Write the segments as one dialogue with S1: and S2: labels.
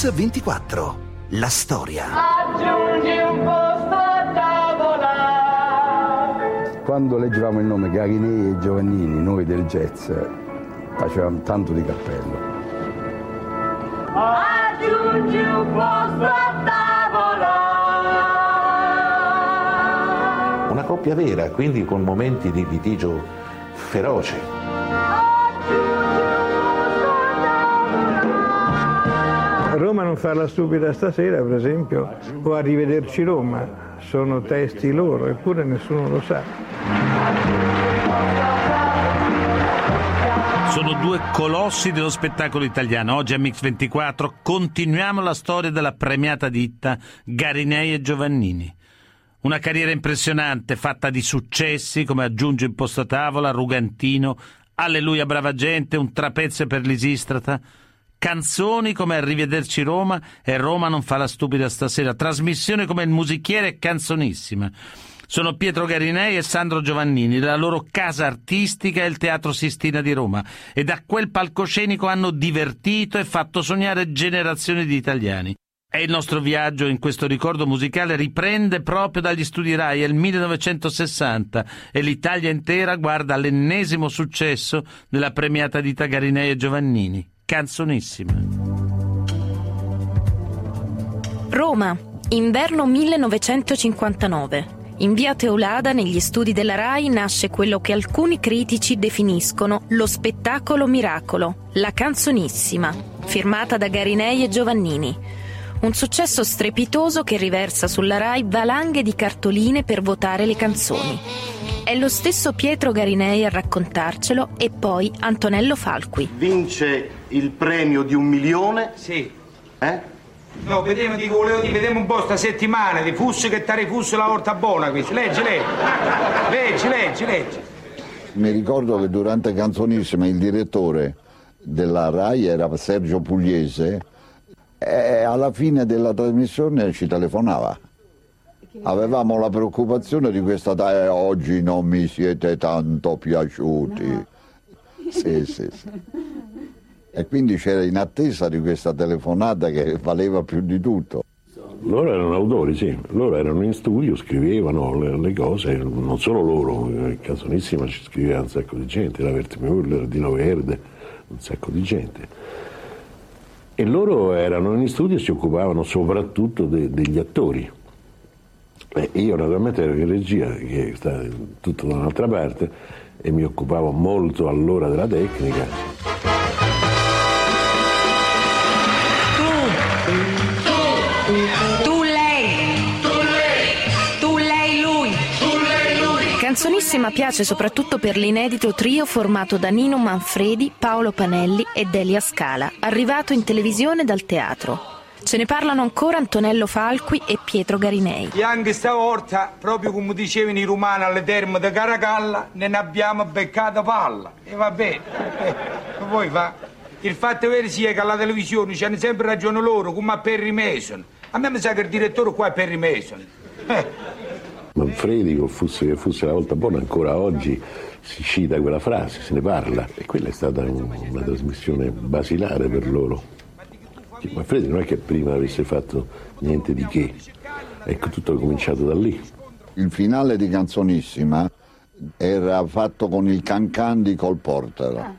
S1: Mix 24. La storia.
S2: Aggiungi un posto a tavola.
S3: Quando leggevamo il nome Garinei e Giovannini, noi del jazz, facevamo tanto di cappello.
S2: Aggiungi un posto a tavola.
S4: Una coppia vera, quindi con momenti di litigio feroce.
S5: Roma non farla stupida stasera, per esempio, o Arrivederci Roma, sono testi loro, eppure nessuno lo sa.
S6: Sono due colossi dello spettacolo italiano. Oggi a Mix24 continuiamo la storia della premiata ditta Garinei e Giovannini. Una carriera impressionante, fatta di successi come Aggiunge il posto a tavola, Rugantino, Alleluia brava gente, un trapezzo per l'Isistrata, canzoni come Arrivederci Roma e Roma non fa la stupida stasera, trasmissioni come Il musichiere e Canzonissima. Sono Pietro Garinei e Sandro Giovannini, la loro casa artistica è il Teatro Sistina di Roma e da quel palcoscenico hanno divertito e fatto sognare generazioni di italiani. E il nostro viaggio in questo ricordo musicale riprende proprio dagli studi RAI, è il 1960 e l'Italia intera guarda l'ennesimo successo della premiata di Garinei e Giovannini, Canzonissima.
S7: Roma, inverno 1959. In via Teolada, negli studi della RAI, nasce quello che alcuni critici definiscono lo spettacolo miracolo, la canzonissima, firmata da Garinei e Giovannini. Un successo strepitoso che riversa sulla RAI valanghe di cartoline per votare le canzoni. È lo stesso Pietro Garinei a raccontarcelo e poi Antonello Falqui.
S8: Vince il premio di un milione.
S9: Sì.
S8: Eh?
S9: No, vediamo, dico, volevo dire, vediamo un po' sta settimana, di fusse che tare fusse la volta buona questa. Leggi, leggi. Leggi, leggi, leggi.
S10: Mi ricordo che durante Canzonissima il direttore della RAI era Sergio Pugliese e alla fine della trasmissione ci telefonava. Avevamo la preoccupazione di questa eh, oggi non mi siete tanto piaciuti. Sì, sì, sì. E quindi c'era in attesa di questa telefonata che valeva più di tutto.
S11: Loro erano autori, sì, loro erano in studio, scrivevano le, le cose, non solo loro, in Canzonissima ci scriveva un sacco di gente, la Vertimüller, Dino Verde, un sacco di gente. E loro erano in studio e si occupavano soprattutto de, degli attori. E io naturalmente ero in regia, che sta tutto da un'altra parte, e mi occupavo molto allora della tecnica.
S12: Tu lei. Tu lei. Tu lei lui. Tu lei lui.
S7: Canzonissima piace soprattutto per l'inedito trio formato da Nino Manfredi, Paolo Panelli e Delia Scala, arrivato in televisione dal teatro. Ce ne parlano ancora Antonello Falqui e Pietro Garinei.
S9: E anche stavolta, proprio come dicevano i romani alle terme di Caracalla, ne abbiamo beccata palla. E va bene. Eh, poi fa. Il fatto vero sia che alla televisione c'hanno sempre ragione loro, come a Perry Mason. A me mi sa che il direttore qua è Perry Mason. Eh.
S11: Manfredi, che fosse, che fosse la volta buona, ancora oggi si cita quella frase, se ne parla. E quella è stata un- una trasmissione basilare per loro. Che Manfredi non è che prima avesse fatto niente di che. Ecco, tutto è cominciato da lì.
S10: Il finale di Canzonissima era fatto con il cancan di Col Porter.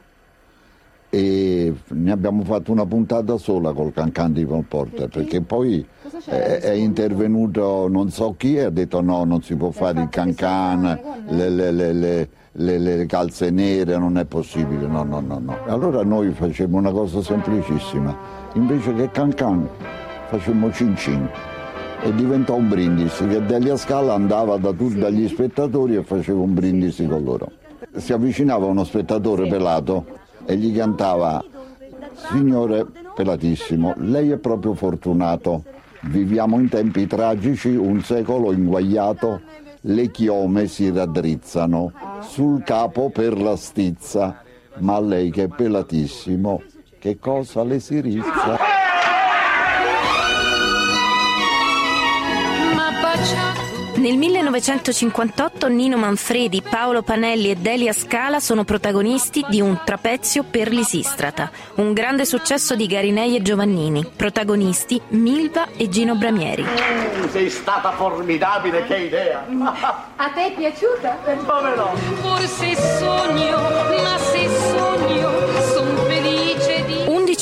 S10: E ne abbiamo fatto una puntata sola col cancan di Col Porter, perché? poi è, è intervenuto non so chi e ha detto no, non si può fare il cancan, le, le- le- le- le- le calze nere, non è possibile, no, no, no, no. Allora noi facemmo una cosa semplicissima, invece che cancan facemmo cin cin. E diventò un brindisi che Delia Scala andava da tutti dagli spettatori e faceva un brindisi con loro. Si avvicinava uno spettatore pelato e gli cantava Signore pelatissimo, lei è proprio fortunato. Viviamo in tempi tragici, un secolo inguagliato, le chiome si raddrizzano, sul capo per la stizza, ma lei che è pelatissimo, che cosa le si rizza?
S7: Nel 1958 Nino Manfredi, Paolo Panelli e Delia Scala sono protagonisti di Un trapezio per Lisistrata, un grande successo di Garinei e Giovannini. Protagonisti Milva e Gino Bramieri.
S8: Sei stata formidabile, che idea!
S13: A te è piaciuta?
S8: Come no?
S12: Forse sogno, ma se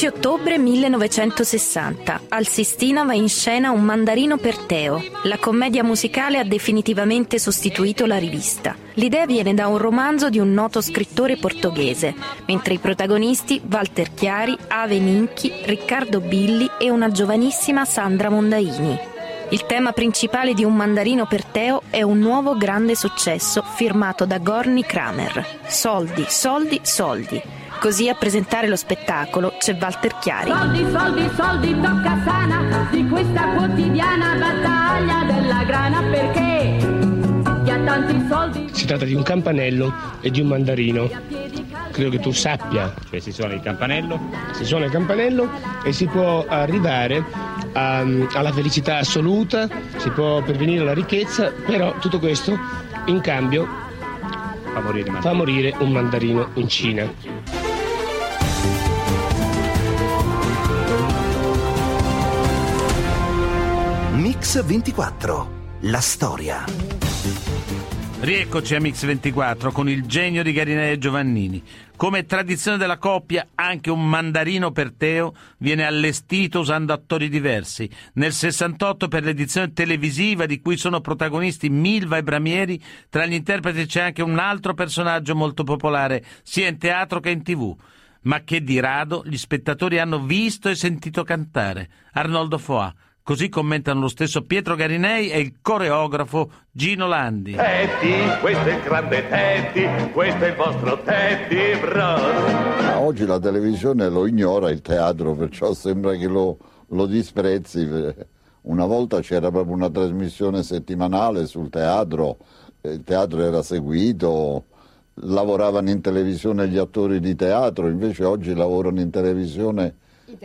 S7: ottobre 1960, al Sistina va in scena Un mandarino per Teo. La commedia musicale ha definitivamente sostituito la rivista. L'idea viene da un romanzo di un noto scrittore portoghese, mentre i protagonisti Walter Chiari, Ave Ninchi, Riccardo Billi e una giovanissima Sandra Mondaini. Il tema principale di Un mandarino per Teo è un nuovo grande successo firmato da Gorni Kramer. Soldi, soldi, soldi Così a presentare lo spettacolo c'è Walter Chiari.
S2: Soldi, soldi, soldi, tocca sana di questa quotidiana battaglia della grana perché chi ha tanti soldi
S14: Si tratta di un campanello e di un mandarino. Credo che tu sappia.
S15: Cioè si suona il campanello?
S14: Si suona il campanello e si può arrivare a- alla felicità assoluta, si può pervenire alla ricchezza, però tutto questo in cambio
S15: Fa morire
S14: fa morire un mandarino in Cina.
S1: Mix 24. La storia.
S6: Rieccoci a Mix24 con il genio di Garinei e Giovannini. Come tradizione della coppia, anche un mandarino per Teo viene allestito usando attori diversi. Nel 68 per l'edizione televisiva di cui sono protagonisti Milva e Bramieri, tra gli interpreti c'è anche un altro personaggio molto popolare, sia in teatro che in tv. Ma che di rado gli spettatori hanno visto e sentito cantare. Arnoldo Foà. Così commentano lo stesso Pietro Garinei e il coreografo Gino Landi.
S16: Teddy, questo è il grande Teddy, questo è il vostro Teddy Bros.
S10: Oggi la televisione lo ignora il teatro, perciò sembra che lo, lo disprezzi. Una volta c'era proprio una trasmissione settimanale sul teatro, il teatro era seguito, lavoravano in televisione gli attori di teatro, invece oggi lavorano in televisione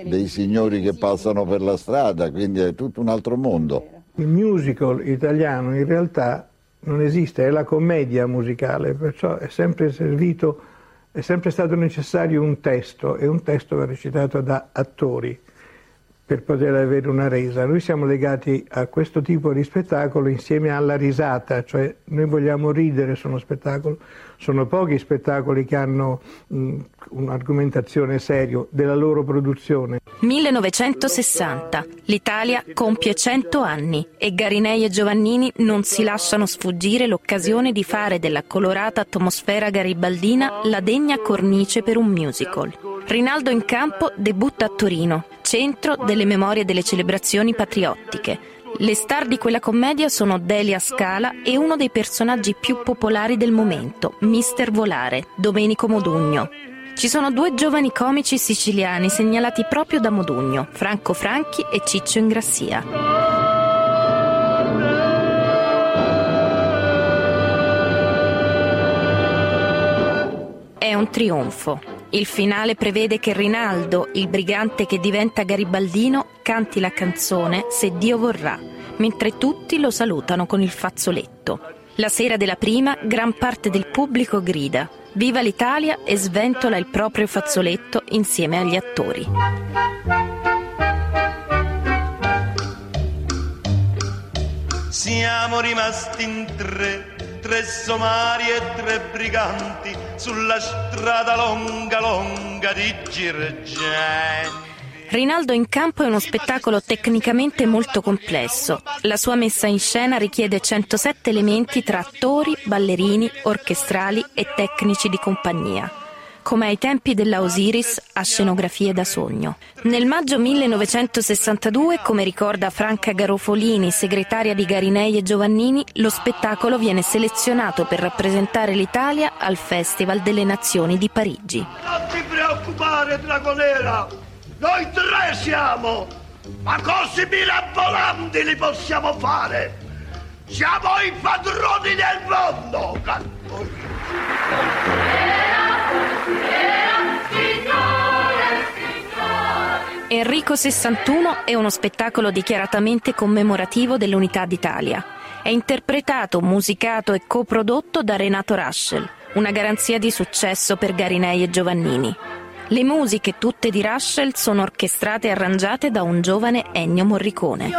S10: dei signori che passano per la strada, quindi è tutto un altro mondo.
S5: Il musical italiano in realtà non esiste, è la commedia musicale, perciò è sempre servito, è sempre stato necessario un testo e un testo va recitato da attori per poter avere una resa. Noi siamo legati a questo tipo di spettacolo insieme alla risata, cioè noi vogliamo ridere su uno spettacolo. Sono pochi spettacoli che hanno mh, un'argomentazione seria della loro produzione.
S7: 1960. L'Italia compie 100 anni e Garinei e Giovannini non si lasciano sfuggire l'occasione di fare della colorata atmosfera garibaldina la degna cornice per un musical. Rinaldo in campo debutta a Torino, centro delle memorie delle celebrazioni patriottiche. Le star di quella commedia sono Delia Scala e uno dei personaggi più popolari del momento, Mister Volare, Domenico Modugno. Ci sono due giovani comici siciliani segnalati proprio da Modugno, Franco Franchi e Ciccio Ingrassia. È un trionfo. Il finale prevede che Rinaldo, il brigante che diventa garibaldino, canti la canzone Se Dio vorrà, mentre tutti lo salutano con il fazzoletto. La sera della prima, gran parte del pubblico grida Viva l'Italia e sventola il proprio fazzoletto insieme agli attori.
S16: Siamo rimasti in tre, tre somari e tre briganti sulla strada longa longa di Girgenti.
S7: Rinaldo in campo è uno spettacolo tecnicamente molto complesso. La sua messa in scena richiede 107 elementi tra attori, ballerini, orchestrali e tecnici di compagnia. Come ai tempi della Osiris, a scenografie da sogno. Nel maggio 1962, come ricorda Franca Garofolini, segretaria di Garinei e Giovannini, lo spettacolo viene selezionato per rappresentare l'Italia al Festival delle Nazioni di Parigi.
S16: Non ti preoccupare, Dragonera! Noi tre siamo! Ma così mirabolanti li possiamo fare! Siamo i padroni del mondo!
S7: Enrico 61 è uno spettacolo dichiaratamente commemorativo dell'Unità d'Italia. È interpretato, musicato e coprodotto da Renato Raschel, una garanzia di successo per Garinei e Giovannini. Le musiche tutte di Raschel sono orchestrate e arrangiate da un giovane Ennio Morricone.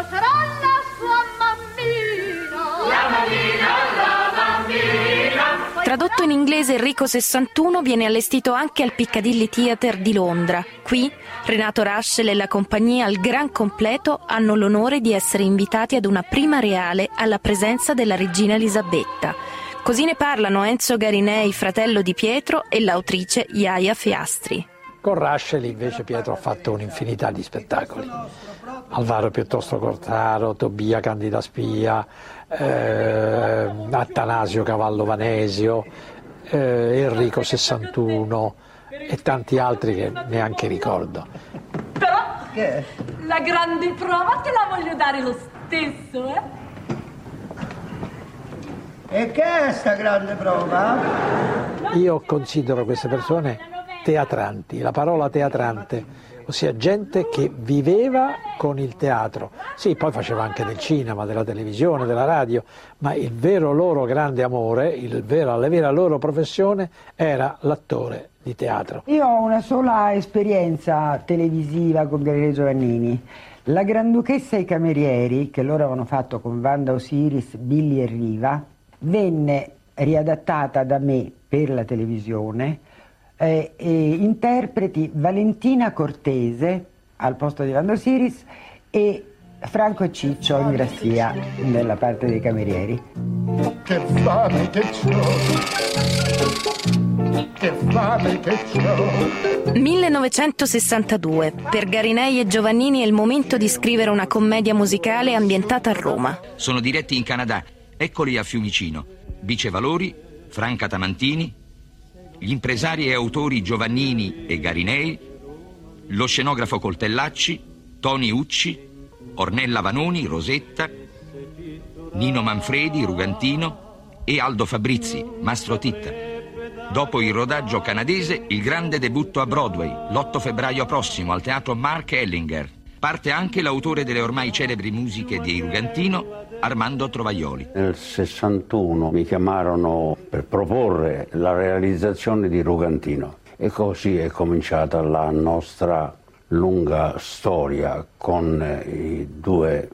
S7: Tradotto in inglese Enrico 61 viene allestito anche al Piccadilly Theatre di Londra. Qui Renato Raschel e la compagnia al gran completo hanno l'onore di essere invitati ad una prima reale alla presenza della regina Elisabetta. Così ne parlano Enzo Garinei, fratello di Pietro, e l'autrice Iaia Fiastri.
S17: Con Raschel invece Pietro ha fatto un'infinità di spettacoli. Alvaro piuttosto Cortaro, Tobia Candida Spia, eh, Attanasio Cavallo Vanesio, eh, Enrico 61 e tanti altri che neanche ricordo.
S13: Però la grande prova te la voglio dare lo stesso, eh?
S18: E che è sta grande prova?
S17: Io considero queste persone teatranti, la parola teatrante, ossia gente che viveva con il teatro. Sì, poi faceva anche del cinema, della televisione, della radio, ma il vero loro grande amore, vero, la vera loro professione era l'attore di teatro.
S19: Io ho una sola esperienza televisiva con Galileo Giovannini. La Granduchessa e i Camerieri, che loro avevano fatto con Wanda Osiris, Billy e Riva, venne riadattata da me per la televisione eh, e interpreti Valentina Cortese al posto di Wanda Osiris e Franco Ciccio in Grassia nella parte dei camerieri.
S16: Che fame che c'ho! Che fame che c'ho!
S7: 1962. Per Garinei e Giovannini è il momento di scrivere una commedia musicale ambientata a Roma.
S20: Sono diretti in Canada. Eccoli a Fiumicino. Vice Valori, Franca Tamantini, gli impresari e autori Giovannini e Garinei, lo scenografo Coltellacci, Toni Ucci, Ornella Vanoni, Rosetta, Nino Manfredi, Rugantino e Aldo Fabrizi, Mastro Titta. Dopo il rodaggio canadese, il grande debutto a Broadway, l'8 febbraio prossimo al teatro Mark Ellinger. Parte anche l'autore delle ormai celebri musiche di Rugantino, Armando Trovaioli.
S21: Nel 61 mi chiamarono per proporre la realizzazione di Rugantino e così è cominciata la nostra lunga storia con i due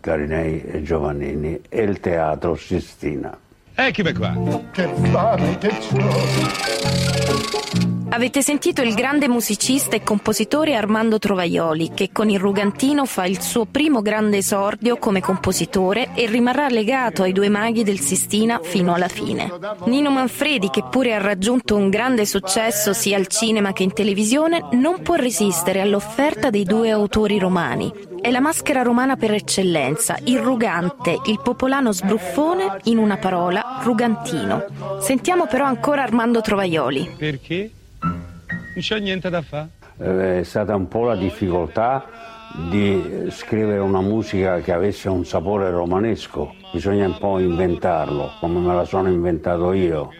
S21: Garinei e Giovannini e il teatro Sistina.
S16: Eccomi qua. Che fame che c'ho!
S7: Avete sentito il grande musicista e compositore Armando Trovaioli, che con il Rugantino fa il suo primo grande esordio come compositore e rimarrà legato ai due maghi del Sistina fino alla fine. Nino Manfredi, che pure ha raggiunto un grande successo sia al cinema che in televisione, non può resistere all'offerta dei due autori romani. È la maschera romana per eccellenza, il rugante, il popolano sbruffone, in una parola, rugantino. Sentiamo però ancora Armando Trovaioli.
S15: Perché? Non c'è niente da fare.
S21: Eh, È stata un po' la difficoltà di scrivere una musica che avesse un sapore romanesco, bisogna un po' inventarlo, come me la sono inventato io.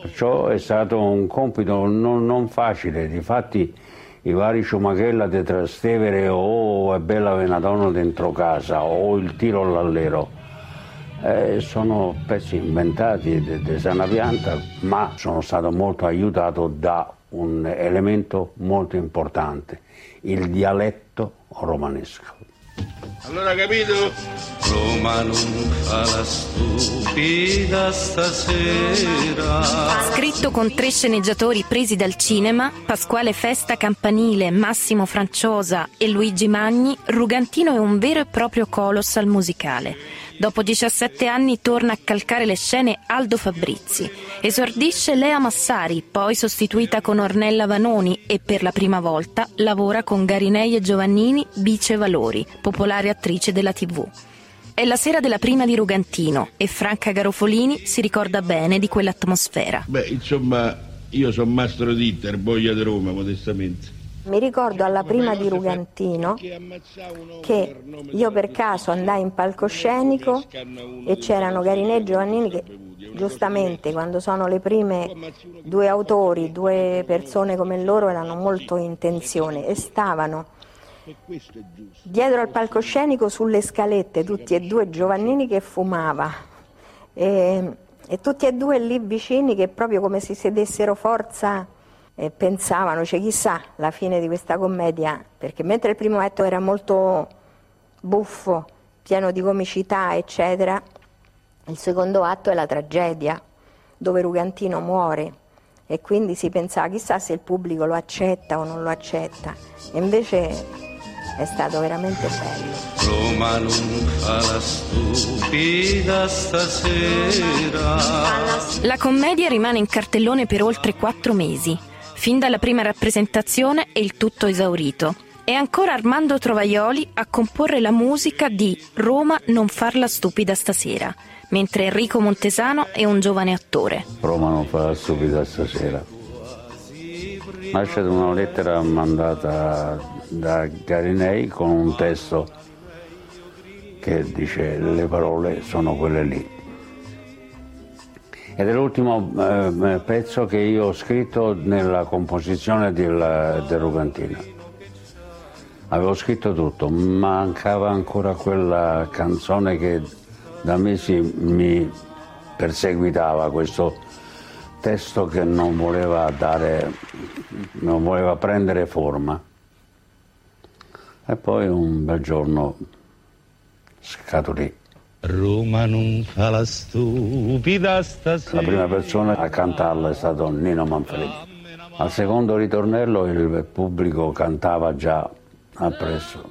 S21: Perciò è stato un compito non, non facile, difatti i vari Ciumachella di Trastevere o È bella Venatono dentro casa o Il tiro all'allero eh, sono pezzi inventati di sana pianta, ma sono stato molto aiutato da un elemento molto importante, il dialetto romanesco.
S16: Allora capito? Roma non fa la stupida stasera.
S7: Scritto con tre sceneggiatori presi dal cinema, Pasquale Festa Campanile, Massimo Franciosa e Luigi Magni, Rugantino è un vero e proprio colossal musicale. Dopo 17 anni torna a calcare le scene Aldo Fabrizi. Esordisce Lea Massari, poi sostituita con Ornella Vanoni e per la prima volta lavora con Garinei e Giovannini, Bice Valori, popolare attrice della TV. È la sera della prima di Rugantino e Franca Garofolini si ricorda bene di quell'atmosfera.
S16: Beh, insomma, io sono mastro di Inter, boia di Roma, modestamente.
S22: Mi ricordo alla prima di Rugantino che io per caso andai in palcoscenico e c'erano Garinè e Giovannini che giustamente quando sono le prime due autori, due persone come loro erano molto in tensione e stavano dietro al palcoscenico sulle scalette, tutti e due Giovannini che fumava. E, e tutti e due lì vicini che proprio come se si dessero forza e pensavano, cioè chissà la fine di questa commedia, perché mentre il primo atto era molto buffo, pieno di comicità, eccetera, il secondo atto è la tragedia, dove Rugantino muore. E quindi si pensava chissà se il pubblico lo accetta o non lo accetta. E invece è stato veramente bello.
S23: Roma non fa la stupida stasera.
S7: La commedia rimane in cartellone per oltre quattro mesi. Fin dalla prima rappresentazione è il tutto esaurito. È ancora Armando Trovaioli a comporre la musica di Roma non farla stupida stasera, mentre Enrico Montesano è un giovane attore.
S21: Roma non fa la stupida stasera. Nasce da una lettera mandata da Garinei con un testo che dice le parole sono quelle lì. Ed è l'ultimo eh, pezzo che io ho scritto nella composizione del, del Rugantino. Avevo scritto tutto, mancava ancora quella canzone che da mesi mi perseguitava, questo testo che non voleva dare, non voleva prendere forma. E poi un bel giorno scaturì.
S23: Roma non fa la stupida stasera.
S21: La prima persona a cantarla è stato Nino Manfredi. Al secondo ritornello il pubblico cantava già appresso.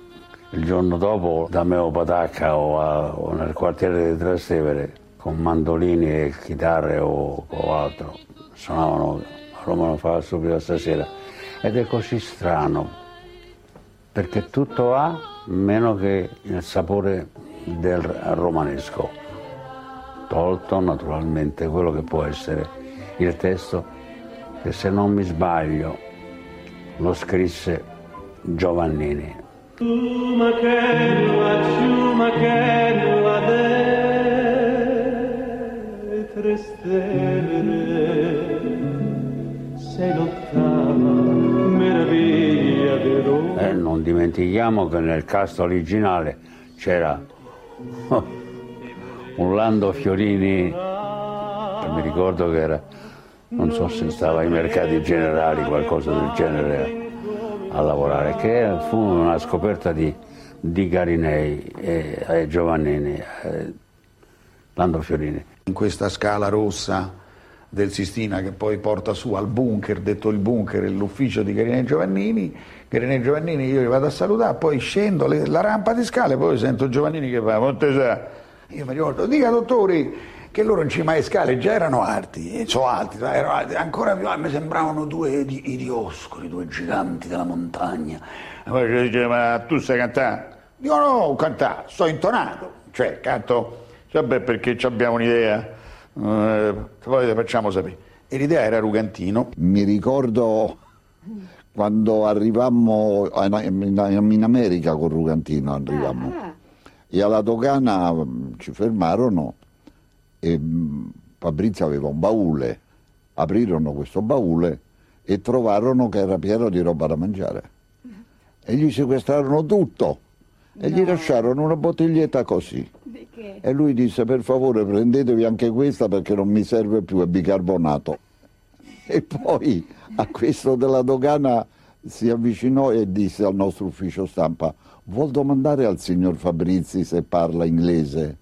S21: Il giorno dopo da Meo Patacca o, a, o nel quartiere di Trastevere con mandolini e chitarre o, o altro suonavano Roma non fa la stupida stasera ed è così strano perché tutto ha meno che il sapore del romanesco tolto naturalmente quello che può essere il testo che se non mi sbaglio lo scrisse Giovannini. Eh, non dimentichiamo che nel cast originale c'era un Lando Fiorini, mi ricordo che era, non so se stava ai mercati generali, qualcosa del genere a lavorare, che fu una scoperta di, di Garinei e, e Giovannini, e Lando Fiorini.
S24: In questa scala rossa del Sistina che poi porta su al bunker, detto il bunker, l'ufficio di Garinei Giovannini, Garinei Giovannini io li vado a salutare, poi scendo le, la rampa di scale, poi sento Giovannini che fa, Montesa, io mi ricordo, dica dottori, che loro in cima alle scale già erano alti, so alti, erano alti, ancora più alti, mi sembravano due di, dioscuri, due giganti della montagna. E poi ci dice, ma tu sai cantare? Dico no, cantare, sto intonato, cioè canto, vabbè perché abbiamo un'idea, eh, poi facciamo sapere. E l'idea era Rugantino.
S10: Mi ricordo quando arrivammo in America con Rugantino, arrivammo, ah, ah. e alla dogana mm, ci fermarono e mm, Fabrizio aveva un baule, aprirono questo baule e trovarono che era pieno di roba da mangiare e gli sequestrarono tutto e no. gli lasciarono una bottiglietta così. E lui disse per favore prendetevi anche questa perché non mi serve più, è bicarbonato. E poi a questo della dogana si avvicinò e disse al nostro ufficio stampa vuol domandare al signor Fabrizi se parla inglese.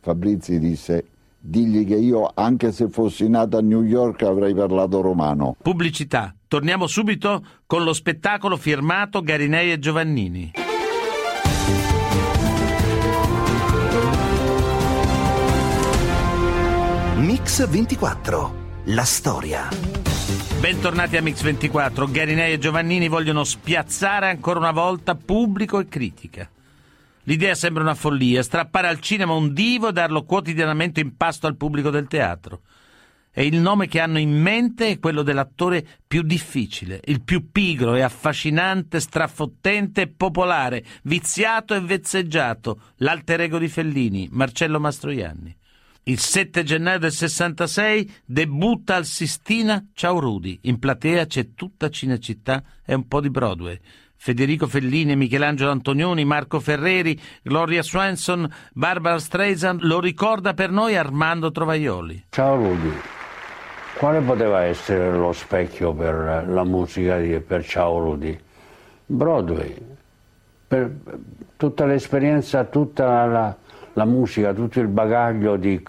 S10: Fabrizi disse digli che io, anche se fossi nato a New York, avrei parlato romano.
S6: Pubblicità. Torniamo subito con lo spettacolo firmato Garinei e Giovannini.
S1: Mix 24. La storia.
S6: Bentornati a Mix 24. Garinei e Giovannini vogliono spiazzare ancora una volta pubblico e critica. L'idea sembra una follia, strappare al cinema un divo e darlo quotidianamente in pasto al pubblico del teatro. E il nome che hanno in mente è quello dell'attore più difficile, il più pigro e affascinante, strafottente e popolare, viziato e vezzeggiato, l'alter ego di Fellini, Marcello Mastroianni. Il 7 gennaio del 66 debutta al Sistina Ciao Rudy. In platea c'è tutta Cinecittà e un po' di Broadway. Federico Fellini, Michelangelo Antonioni, Marco Ferreri, Gloria Swanson, Barbara Streisand, lo ricorda per noi Armando Trovaioli.
S21: Ciao Rudy, quale poteva essere lo specchio per la musica di, per Ciao Rudy? Broadway, per tutta l'esperienza, tutta la, la musica, tutto il bagaglio di,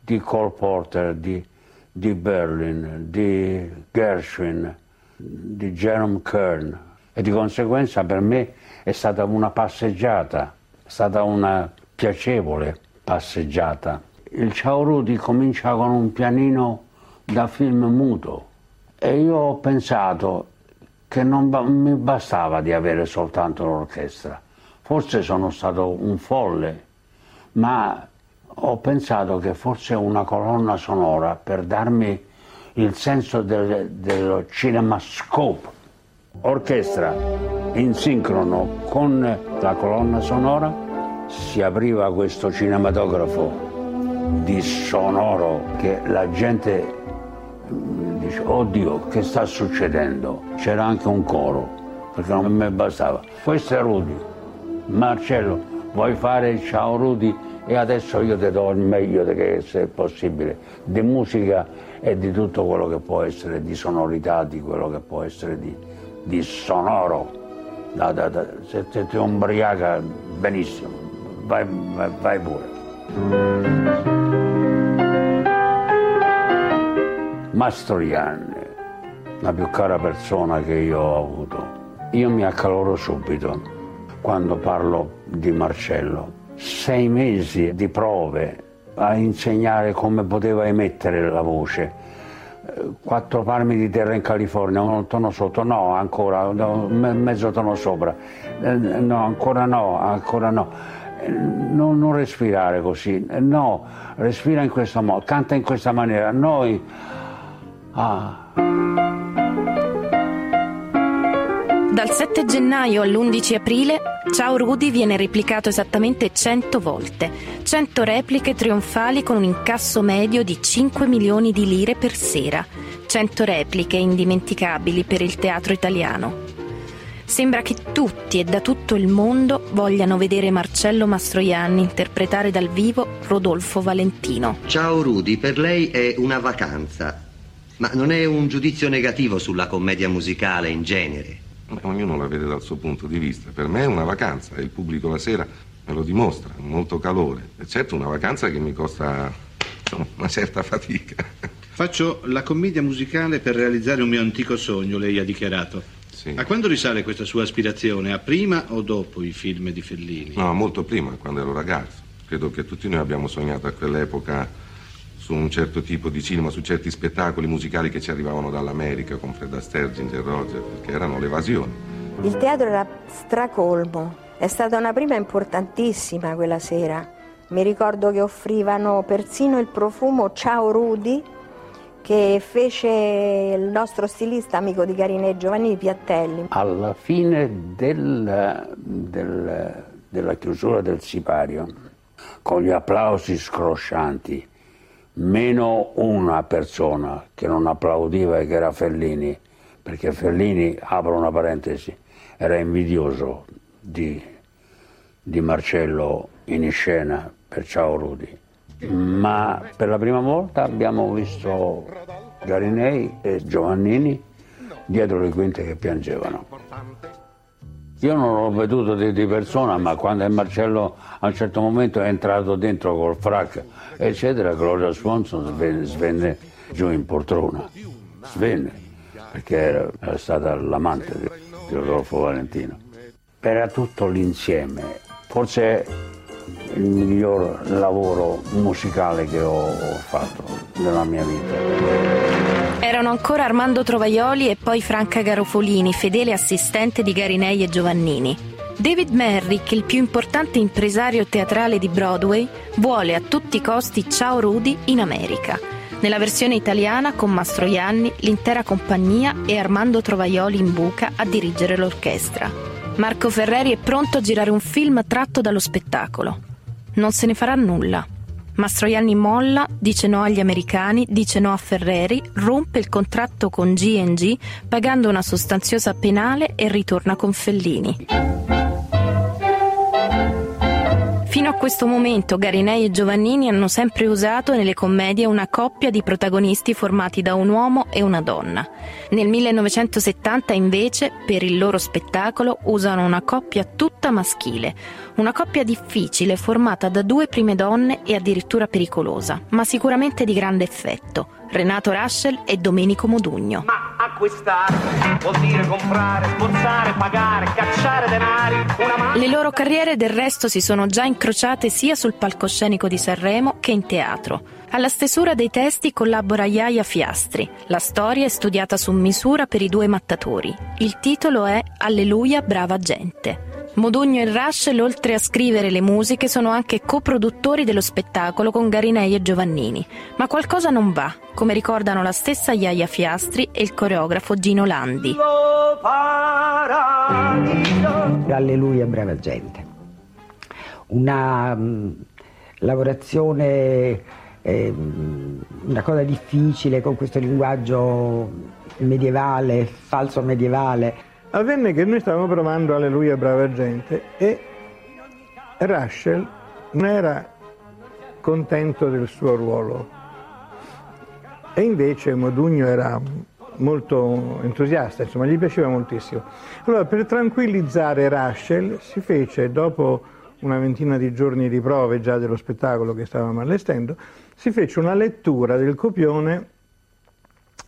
S21: di Cole Porter, di, di Berlin, di Gershwin, di Jerome Kern e di conseguenza per me è stata una passeggiata, è stata una piacevole passeggiata. Il Ciao Rudy comincia con un pianino da film muto e io ho pensato che non mi bastava di avere soltanto l'orchestra. Forse sono stato un folle, ma ho pensato che forse una colonna sonora per darmi il senso del, dello cinemascope. Orchestra in sincrono con la colonna sonora si apriva questo cinematografo di sonoro che la gente mm, dice oddio che sta succedendo? C'era anche un coro perché non mi bastava. Questo è Rudy. Marcello vuoi fare ciao Rudy e adesso io ti do il meglio che è possibile di musica e di tutto quello che può essere di sonorità di quello che può essere di di sonoro. Da, da, da, se, se ti ubriaca, benissimo, vai, vai pure. Mastroianni, la più cara persona che io ho avuto. Io mi accaloro subito quando parlo di Marcello. Sei mesi di prove a insegnare come poteva emettere la voce quattro palmi di terra in California, un tono sotto, no, ancora, mezzo tono sopra, eh, no, ancora no, ancora no. Eh, non, non, respirare così, eh, no, respira in questo modo, canta in questa maniera. Noi... Ah.
S7: Dal 7 gennaio all'11 aprile Ciao Rudy viene replicato esattamente 100 volte, 100 repliche trionfali con un incasso medio di 5 milioni di lire per sera, 100 repliche indimenticabili per il teatro italiano. Sembra che tutti e da tutto il mondo vogliano vedere Marcello Mastroianni interpretare dal vivo Rodolfo Valentino.
S25: Ciao Rudy, per lei è una vacanza, ma non è un giudizio negativo sulla commedia musicale in genere.
S26: Ognuno la vede dal suo punto di vista. Per me è una vacanza e il pubblico la sera me lo dimostra, molto calore. E certo una vacanza che mi costa insomma, una certa fatica.
S27: Faccio la commedia musicale per realizzare un mio antico sogno, lei ha dichiarato.
S26: Sì.
S27: A quando risale questa sua aspirazione? A prima o dopo i film di Fellini?
S26: No, molto prima, quando ero ragazzo. Credo che tutti noi abbiamo sognato a quell'epoca su un certo tipo di cinema, su certi spettacoli musicali che ci arrivavano dall'America con Fred Astaire, Ginger Roger, perché erano l'evasione.
S22: Il teatro era stracolmo, è stata una prima importantissima quella sera. Mi ricordo che offrivano persino il profumo Ciao Rudy che fece il nostro stilista amico di Carine Giovanni Piattelli.
S21: Alla fine del, del, della chiusura del sipario, con gli applausi scroscianti, meno una persona che non applaudiva e che era Fellini, perché Fellini, apro una parentesi, era invidioso di, di Marcello in scena per Ciao Rudy. Ma per la prima volta abbiamo visto Garinei e Giovannini dietro le quinte che piangevano. Io non l'ho veduto di, di, persona, ma quando Marcello a un certo momento è entrato dentro col frac, eccetera, Gloria Swanson svenne, svenne giù in poltrona. Svenne, perché era, era stata l'amante di, di Rodolfo Valentino. Era tutto l'insieme. Forse il miglior lavoro musicale che ho, ho fatto nella mia vita.
S7: Erano ancora Armando Trovaioli e poi Franca Garofolini, fedele assistente di Garinei e Giovannini. David Merrick, il più importante impresario teatrale di Broadway, vuole a tutti i costi Ciao Rudy in America. Nella versione italiana, con Mastroianni, l'intera compagnia e Armando Trovaioli in buca a dirigere l'orchestra. Marco Ferreri è pronto a girare un film tratto dallo spettacolo. Non se ne farà nulla. Mastroianni molla, dice no agli americani, dice no a Ferreri, rompe il contratto con G&G pagando una sostanziosa penale e ritorna con Fellini. Fino a questo momento Garinei e Giovannini hanno sempre usato nelle commedie una coppia di protagonisti formati da un uomo e una donna. Nel 1970 invece, per il loro spettacolo, usano una coppia tutta maschile, una coppia difficile formata da due prime donne e addirittura pericolosa, ma sicuramente di grande effetto. Renato Raschel e Domenico Modugno.
S28: Ma acquistare vuol dire comprare, sborsare, pagare, cacciare denari. Una
S7: Le loro carriere del resto si sono già incrociate sia sul palcoscenico di Sanremo che in teatro. Alla stesura dei testi collabora Iaia Fiastri. La storia è studiata su misura per i due mattatori. Il titolo è Alleluia brava gente. Modugno e Rushel, oltre a scrivere le musiche, sono anche coproduttori dello spettacolo con Garinei e Giovannini. Ma qualcosa non va, come ricordano la stessa Iaia Fiastri e il coreografo Gino Landi.
S19: Alleluia, brava gente. Una um, lavorazione, eh, una cosa difficile con questo linguaggio medievale, falso medievale
S5: avvenne che noi stavamo provando Alleluia brava gente e Russell non era contento del suo ruolo e invece Modugno era molto entusiasta, insomma gli piaceva moltissimo. Allora per tranquillizzare Russell si fece dopo una ventina di giorni di prove già dello spettacolo che stavamo allestendo, si fece una lettura del copione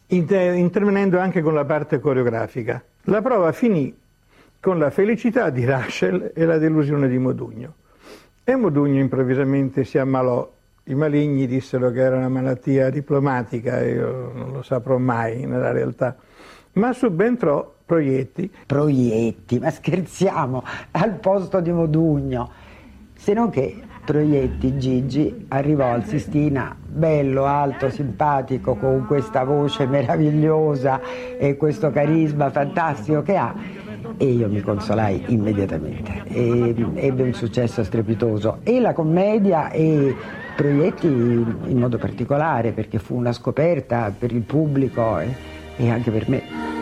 S5: intervenendo anche con la parte coreografica. La prova finì con la felicità di Rachel e la delusione di Modugno. E Modugno improvvisamente si ammalò. I maligni dissero che era una malattia diplomatica, io non lo saprò mai nella realtà. Ma subentrò Proietti.
S19: Proietti, ma scherziamo, al posto di Modugno. Se non che Proietti Gigi arrivò al Sistina bello, alto, simpatico, con questa voce meravigliosa e questo carisma fantastico che ha. E io mi consolai immediatamente. E ebbe un successo strepitoso. E la commedia e Proietti in modo particolare perché fu una scoperta per il pubblico e, e anche per me.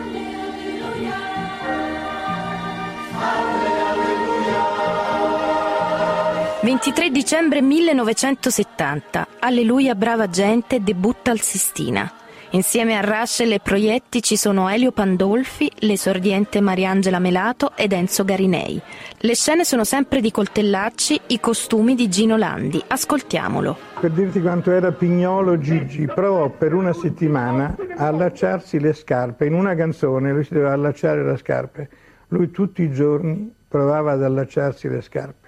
S7: 23 dicembre 1970, Alleluia brava gente debutta al Sistina. Insieme a Russell e Proietti ci sono Elio Pandolfi, l'esordiente Mariangela Melato ed Enzo Garinei. Le scene sono sempre di coltellacci, i costumi di Gino Landi. Ascoltiamolo.
S5: Per dirti quanto era pignolo Gigi, provò per una settimana a allacciarsi le scarpe. In una canzone lui si doveva allacciare le scarpe. Lui tutti i giorni provava ad allacciarsi le scarpe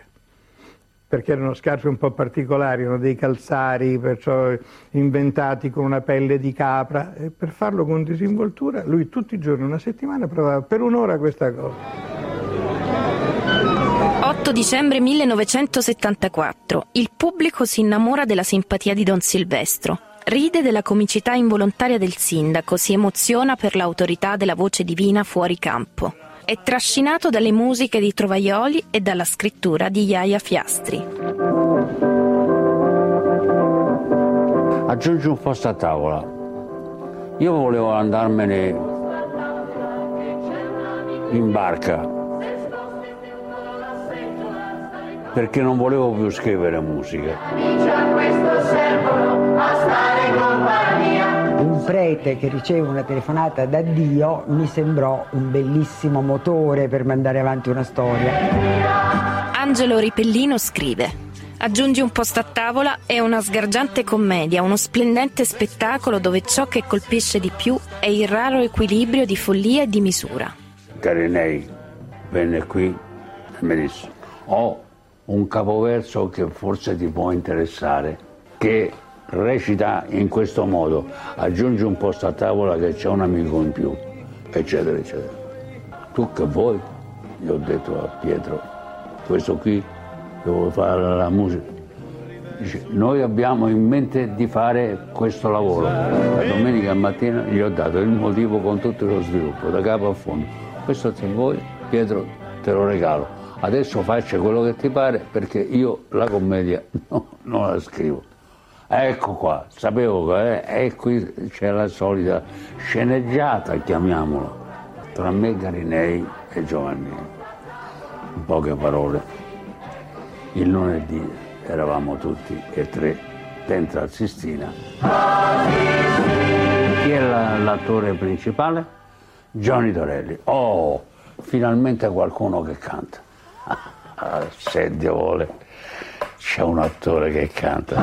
S5: perché erano scarpe un po' particolari, erano dei calzari perciò inventati con una pelle di capra e per farlo con disinvoltura lui tutti i giorni, una settimana, provava per un'ora questa cosa.
S7: 8 dicembre 1974. Il pubblico si innamora della simpatia di Don Silvestro. Ride della comicità involontaria del sindaco, si emoziona per l'autorità della voce divina fuori campo è trascinato dalle musiche di Trovaioli e dalla scrittura di Iaia Fiastri.
S21: Aggiungi un posto a tavola. Io volevo andarmene in barca perché non volevo più scrivere musica. a questo servono a stare
S19: in compagnia un prete che riceve una telefonata da Dio mi sembrò un bellissimo motore per mandare avanti una storia.
S7: Angelo Ripellino scrive. Aggiungi un posto a tavola è una sgargiante commedia, uno splendente spettacolo dove ciò che colpisce di più è il raro equilibrio di follia e di misura.
S21: Carinei venne qui e mi disse: Ho un capoverso che forse ti può interessare, che recita in questo modo, aggiungi un posto a tavola che c'è un amico in più, eccetera, eccetera. Tu che vuoi? Gli ho detto a Pietro, questo qui devo fare la musica. Dice, noi abbiamo in mente di fare questo lavoro. La domenica mattina gli ho dato il motivo con tutto lo sviluppo, da capo a fondo. Questo se vuoi, Pietro, te lo regalo. Adesso faccia quello che ti pare perché io la commedia no, non la scrivo. Ecco qua, sapevo che eh, e qui c'è la solita sceneggiata, chiamiamolo, tra me, Garinei e Giovannini. In poche parole, il lunedì eravamo tutti e tre dentro al Sistina. Chi è la- l'attore principale? Johnny Torelli. Oh, finalmente qualcuno che canta. Ah, Se Dio vuole, c'è un attore che canta.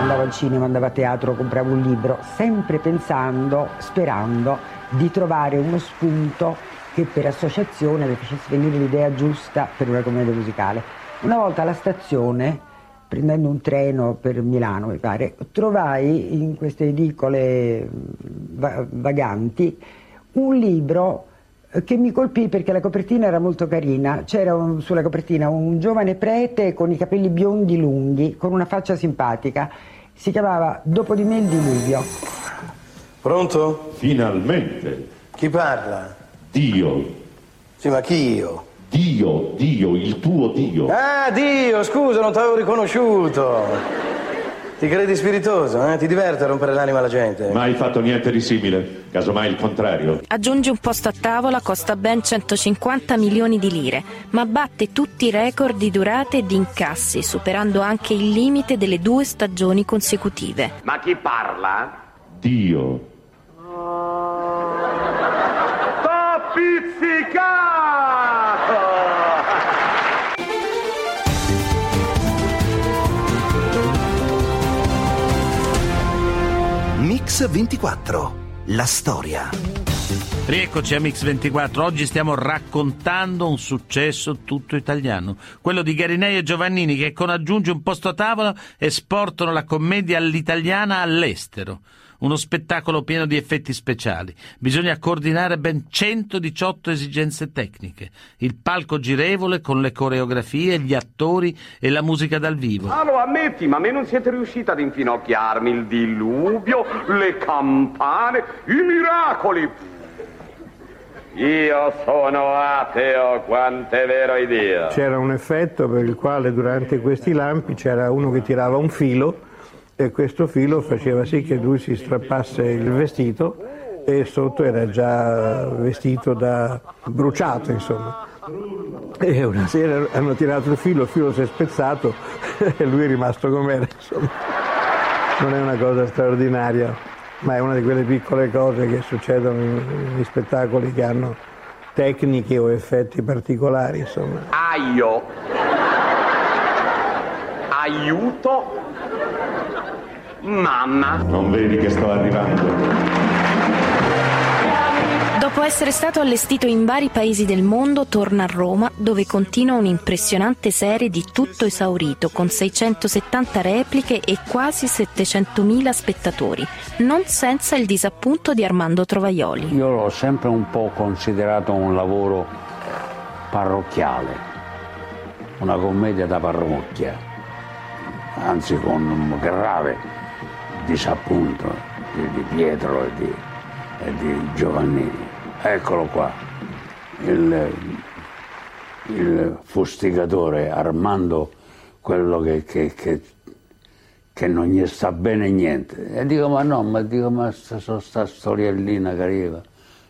S19: andavo al cinema, andavo a teatro, compravo un libro, sempre pensando, sperando di trovare uno spunto che per associazione mi facesse venire l'idea giusta per una commedia musicale. Una volta alla stazione, prendendo un treno per Milano, mi pare, trovai in queste edicole mm, va- vaganti un libro che mi colpì perché la copertina era molto carina. C'era un- sulla copertina un giovane prete con i capelli biondi lunghi, con una faccia simpatica. Si chiamava Dopo di me il diluvio.
S29: Pronto?
S30: Finalmente.
S29: Chi parla?
S30: Dio.
S29: Sì, ma chi io?
S30: Dio, Dio, il tuo Dio.
S29: Ah, Dio, scusa, non t'avevo riconosciuto. Ti credi spiritoso, eh? Ti diverte a rompere l'anima alla gente?
S30: Mai fatto niente di simile, casomai il contrario.
S7: Aggiunge un posto a tavola, costa ben 150 milioni di lire, ma batte tutti i record di durate e di incassi, superando anche il limite delle due stagioni consecutive.
S28: Ma chi parla?
S30: Dio.
S28: T'ho pizzicato!
S1: Mix 24. La storia.
S6: Rieccoci a Mix24, oggi stiamo raccontando un successo tutto italiano, quello di Garinei e Giovannini che con Aggiungi un posto a tavola esportano la commedia all'italiana all'estero. Uno spettacolo pieno di effetti speciali. Bisogna coordinare ben 118 esigenze tecniche. Il palco girevole con le coreografie, gli attori e la musica dal vivo.
S28: Ah, lo ammetti, ma a me non siete riusciti ad infinocchiarmi il diluvio, le campane, i miracoli. Io sono ateo, quant'è vero Dio.
S5: C'era un effetto per il quale durante questi lampi c'era uno che tirava un filo e questo filo faceva sì che lui si strappasse il vestito e sotto era già vestito da bruciato insomma. E una sera hanno tirato il filo, il filo si è spezzato e lui è rimasto com'era insomma. Non è una cosa straordinaria, ma è una di quelle piccole cose che succedono negli spettacoli che hanno tecniche o effetti particolari insomma.
S28: Aio. Aiuto. Mamma.
S30: Non vedi che sto arrivando?
S7: Dopo essere stato allestito in vari paesi del mondo, torna a Roma dove continua un'impressionante serie di tutto esaurito con 670 repliche e quasi 700.000 spettatori, non senza il disappunto di Armando Trovaioli.
S21: Io l'ho sempre un po' considerato un lavoro parrocchiale, una commedia da parrocchia, anzi con un grave disappunto di, di Pietro e di, e di Giovannini. Eccolo qua, il, il fustigatore armando quello che, che- che- che non gli sta bene niente. E dico, ma no, ma dico, ma sta, sta, storiellina che arriva,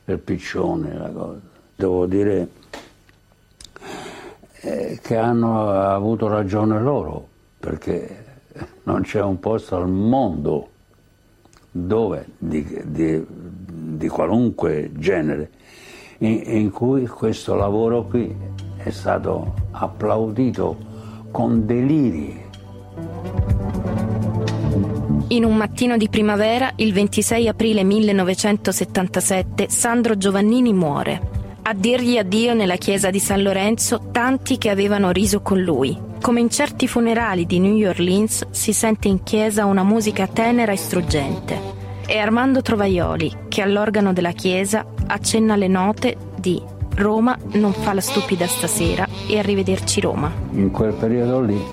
S21: il piccione, la cosa. Devo dire eh, che hanno avuto ragione loro, perché non c'è un posto al mondo dove, di, di- di qualunque genere, in, in cui questo lavoro qui è stato applaudito con deliri.
S7: In un mattino di primavera, il 26 aprile 1977, Sandro Giovannini muore. A dirgli addio nella chiesa di San Lorenzo tanti che avevano riso con lui. Come in certi funerali di New Orleans si sente in chiesa una musica tenera e struggente. È Armando Trovaioli che all'organo della chiesa accenna le note di Roma non fa la stupida stasera e arrivederci Roma.
S21: In quel periodo lì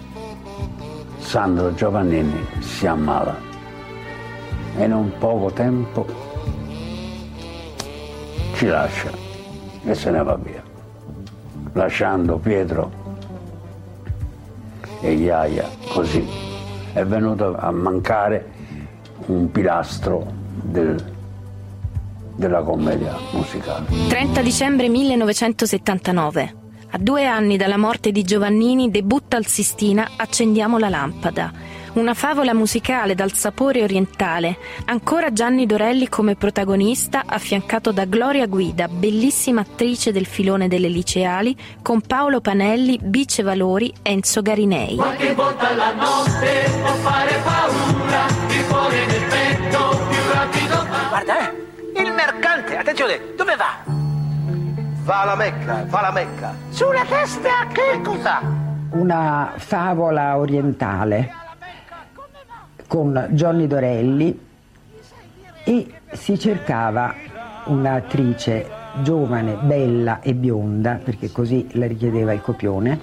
S21: Sandro Giovannini si ammala e in un poco tempo ci lascia e se ne va via, lasciando Pietro e Iaia, così. È venuto a mancare un pilastro del- della commedia musicale.
S7: 30 dicembre 1979. A due anni dalla morte di Giovannini debutta al Sistina Accendiamo la lampada. Una favola musicale dal sapore orientale. Ancora Gianni Dorelli come protagonista, affiancato da Gloria Guida, bellissima attrice del filone delle liceali, con Paolo Panelli, Bice Valori, Enzo Garinei.
S31: Qualche volta la notte può fare paura, il cuore nel petto più rapido va.
S32: Guarda, eh! Il mercante, attenzione, dove va?
S29: Va alla Mecca, va alla Mecca.
S32: Sulla testa che cosa?
S19: Una favola orientale con Johnny Dorelli e si cercava un'attrice giovane, bella e bionda, perché così la richiedeva il copione,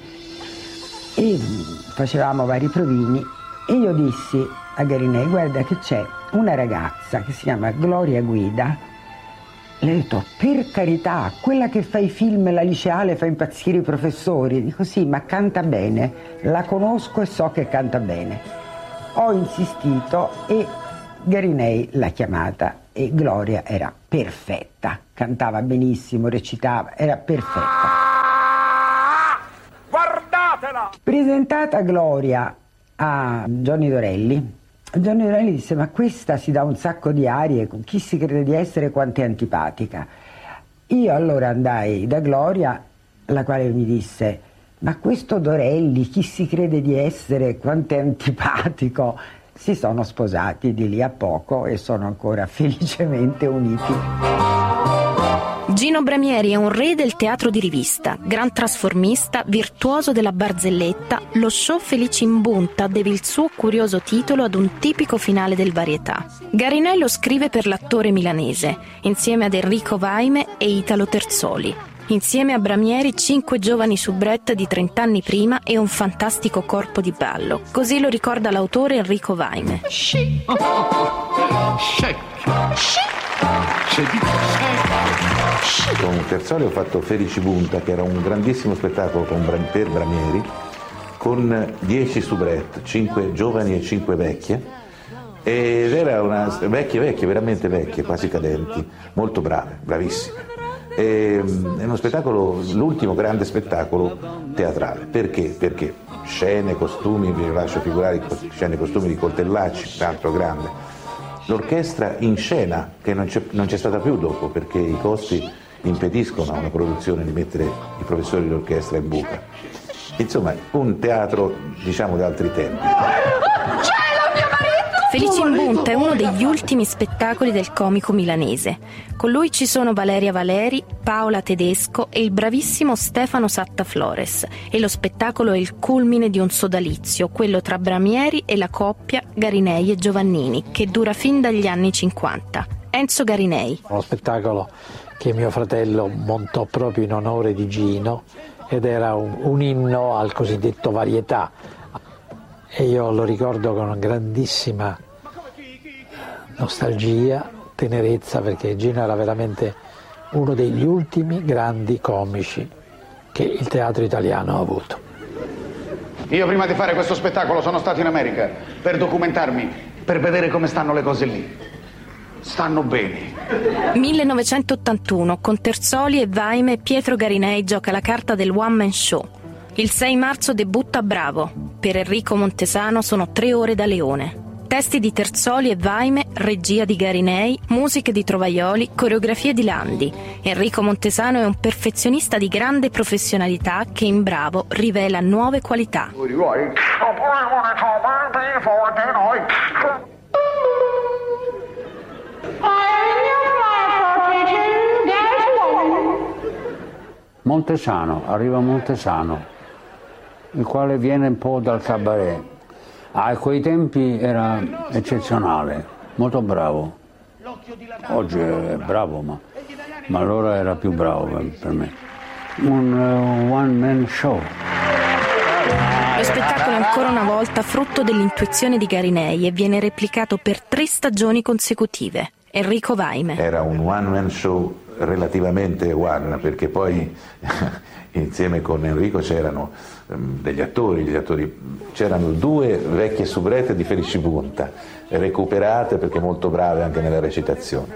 S19: e facevamo vari provini e io dissi a Garinei, guarda che c'è una ragazza che si chiama Gloria Guida, le ho detto, per carità, quella che fa i film, la liceale, fa impazzire i professori. Dico sì, ma canta bene, la conosco e so che canta bene. Ho insistito e Garinei l'ha chiamata e Gloria era perfetta, cantava benissimo, recitava, era perfetta.
S32: Guardatela!
S19: Presentata Gloria a Johnny Dorelli, Johnny Dorelli disse ma questa si dà un sacco di arie, chi si crede di essere quanto è antipatica. Io allora andai da Gloria, la quale mi disse ma questo Dorelli, chi si crede di essere quanto è antipatico, si sono sposati di lì a poco e sono ancora felicemente uniti.
S7: Gino Bramieri è un re del teatro di rivista, gran trasformista, virtuoso della barzelletta. Lo show Felici in Bunta deve il suo curioso titolo ad un tipico finale del varietà. Garinello scrive per l'attore milanese, insieme ad Enrico Vaime e Italo Terzoli. Insieme a Bramieri, cinque giovani soubrette di 30 anni prima e un fantastico corpo di ballo. Così lo ricorda l'autore Enrico Vaime.
S33: Con Terzoli ho fatto Felici Bunta, che era un grandissimo spettacolo per Bramieri, con 10 soubrette, 5 giovani e 5 vecchie, ed era una vecchie, vecchie, veramente vecchie, quasi cadenti, molto brave, bravissime. E, mm, è uno spettacolo, l'ultimo grande spettacolo teatrale. Perché? Perché scene, costumi, vi lascio figurare scene e costumi di Coltellacci, tanto grande. L'orchestra in scena, che non c'è, non c'è stata più dopo, perché i costi impediscono a una produzione di mettere i professori d'orchestra in buca. Insomma, un teatro, diciamo, di altri tempi.
S7: Felici in Bunta è uno degli ultimi spettacoli del comico milanese. Con lui ci sono Valeria Valeri, Paola Tedesco e il bravissimo Stefano Satta Flores. E lo spettacolo è il culmine di un sodalizio, quello tra Bramieri e la coppia Garinei e Giovannini, che dura fin dagli anni 50. Enzo Garinei.
S17: Uno spettacolo che mio fratello montò proprio in onore di Gino ed era un, un inno al cosiddetto varietà. E io lo ricordo con una grandissima nostalgia, tenerezza, perché Gino era veramente uno degli ultimi grandi comici che il teatro italiano ha avuto.
S24: Io prima di fare questo spettacolo sono stato in America per documentarmi, per vedere come stanno le cose lì. Stanno bene.
S7: 1981, con Terzoli e Vaime, Pietro Garinei gioca la carta del One Man Show. Il 6 marzo debutta Bravo. Per Enrico Montesano sono tre ore da leone. Testi di Terzoli e Vaime, regia di Garinei, musiche di Trovaioli, coreografie di Landi. Enrico Montesano è un perfezionista di grande professionalità che in Bravo rivela nuove qualità.
S21: Montesano, arriva Montesano, il quale viene un po' dal cabaret. A quei tempi era eccezionale, molto bravo. Oggi è bravo, ma, ma allora era più bravo per, me. Un uh, one man show.
S7: Lo spettacolo è ancora una volta frutto dell'intuizione di Garinei e viene replicato per tre stagioni consecutive. Enrico Vaime.
S33: Era un one man show relativamente one, perché poi insieme con Enrico c'erano degli attori, gli attori. C'erano due vecchie soubrette di Felici Punta, recuperate perché molto brave anche nella recitazione.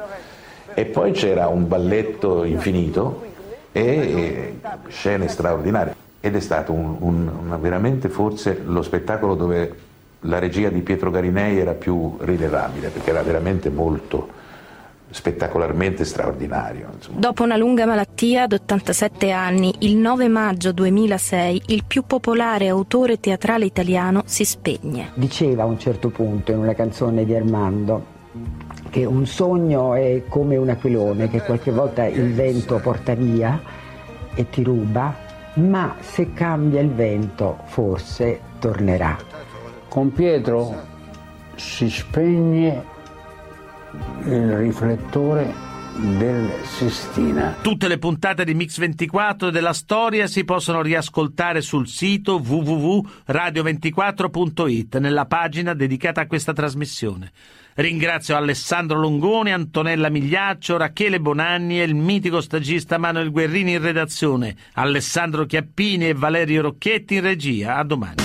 S33: E poi c'era un balletto infinito e, scene straordinarie. Ed è stato un, un, veramente forse lo spettacolo dove la regia di Pietro Garinei era più rilevabile, perché era veramente molto spettacolarmente straordinario. Insomma.
S7: Dopo una lunga malattia, ad 87 anni, il 9 maggio 2006, il più popolare autore teatrale italiano si spegne.
S19: Diceva a un certo punto in una canzone di Armando che un sogno è come un aquilone che qualche volta il vento porta via e ti ruba, ma se cambia il vento forse tornerà.
S21: Con Pietro si spegne il riflettore del Sistina.
S6: Tutte le puntate di Mix 24 della storia si possono riascoltare sul sito www.radio24.it nella pagina dedicata a questa trasmissione. Ringrazio Alessandro Longoni, Antonella Migliaccio, Rachele Bonanni e il mitico stagista Manuel Guerrini in redazione, Alessandro Chiappini e Valerio Rocchetti in regia. A domani.